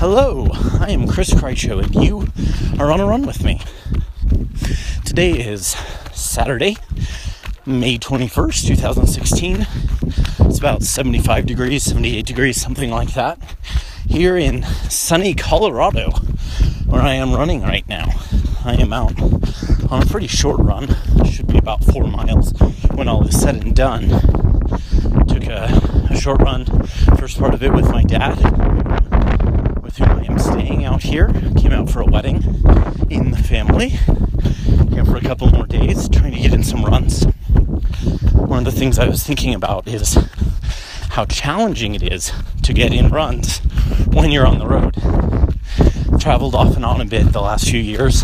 Hello, I am Chris Krycho, and you are on a run with me. Today is Saturday, May 21st, 2016. It's about 75 degrees, 78 degrees, something like that, here in sunny Colorado, where I am running right now. I am out on a pretty short run, should be about four miles when all is said and done. Took a, a short run, first part of it with my dad, with whom I am staying out here. Came out for a wedding in the family. Came for a couple more days, trying to get in some runs. One of the things I was thinking about is how challenging it is to get in runs when you're on the road. Traveled off and on a bit the last few years,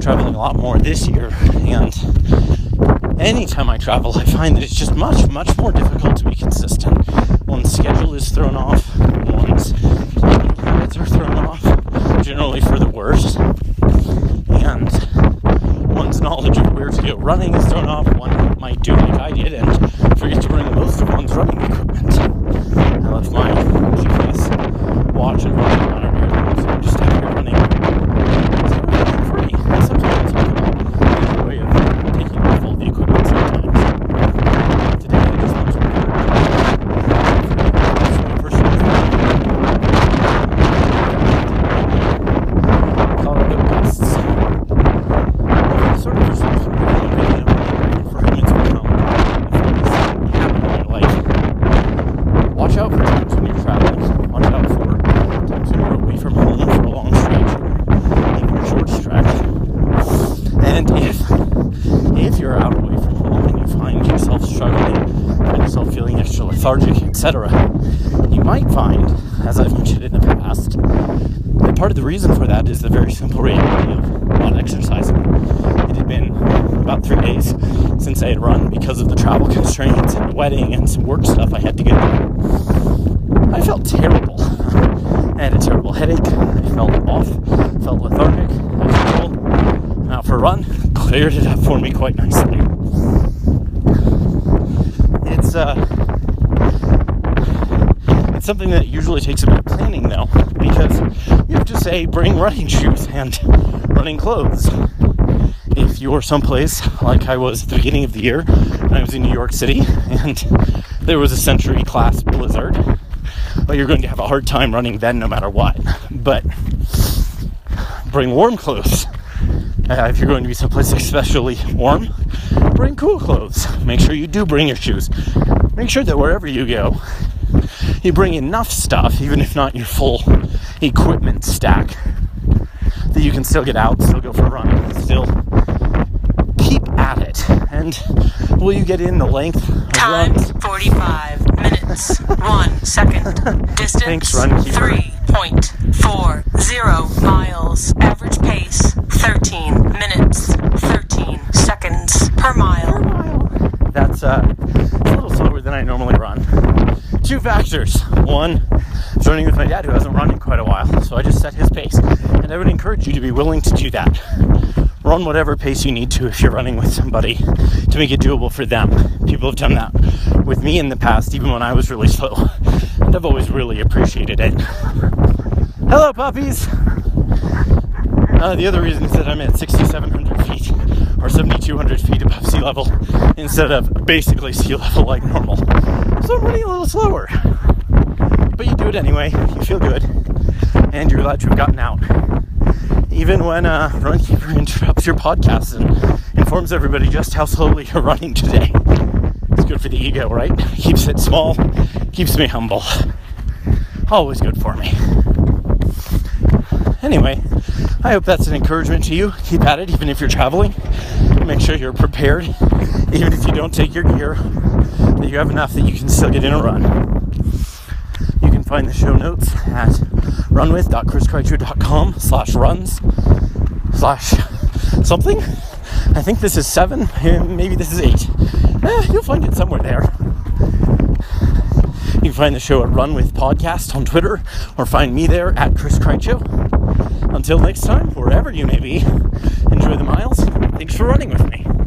traveling a lot more this year, and anytime I travel, I find that it's just much, much more difficult to be consistent. One's schedule is thrown off, one's are thrown off, generally for the worse, and one's knowledge of where to go running is thrown off. One might do like I did and forget to bring most of one's running equipment. I left my GPS watch and running monitor, so I'm just out here running. It's free. That's something I'll talk about. Way of taking off all the equipment sometimes. Today I just want to record personal Colorado guests. Sort of just for whom it's become a habit in your life. Watch out for times when you're traveling. Watch out for times when you're away from home for a long stretch or even a short stretch. And if if you're out away from home and you find yourself struggling, find yourself feeling extra lethargic, etc., you might find, as I've mentioned in the past, that part of the reason for that is the very simple reality of not exercising. It had been about three days since I had run because of the travel constraints and the wedding and some work stuff I had to get done. I felt terrible. I had a terrible headache. I felt off, felt lethargic. I felt went out for a run, cleared it up for me quite nicely. It's uh, something that usually takes a bit of planning though, because you have to say bring running shoes and running clothes. If you're someplace like I was at the beginning of the year, when I was in New York City, and there was a century class blizzard, well, you're going to have a hard time running then no matter what. But bring warm clothes. Uh, if you're going to be someplace especially warm, bring cool clothes. Make sure you do bring your shoes. Make sure that wherever you go, you bring enough stuff, even if not your full equipment stack, that you can still get out, still go for a run, still keep at it. And will you get in the length Time runs? 45 minutes. 1 second. Distance Thanks, Runkeeper. 3.40 miles. Average pace 13 minutes. 13 seconds per mile. That's uh, a little slower than I normally run. Two factors. One, I running with my dad who hasn't run in quite a while, so I just set his pace. And I would encourage you to be willing to do that. Run whatever pace you need to if you're running with somebody to make it doable for them. People have done that with me in the past, even when I was really slow. And I've always really appreciated it. Hello, puppies! Uh, the other reason is that I'm at 6,700 feet or 7,200 feet above sea level instead of basically sea level like normal. So I'm running a little slower. But you do it anyway, you feel good, and you're glad to have gotten out. Even when a uh, Runkeeper interrupts your podcast and informs everybody just how slowly you're running today. It's good for the ego, right? Keeps it small, keeps me humble. Always good for me. Anyway, I hope that's an encouragement to you. Keep at it, even if you're traveling. Make sure you're prepared, even if you don't take your gear, that you have enough that you can still get in a run. You can find the show notes at runwith.chriskrycho.com slash runs slash something. I think this is seven, maybe this is eight. Eh, you'll find it somewhere there. You can find the show at Run With Podcast on Twitter or find me there at Chris Krycho. Until next time, wherever you may be, enjoy the miles. Thanks for running with me.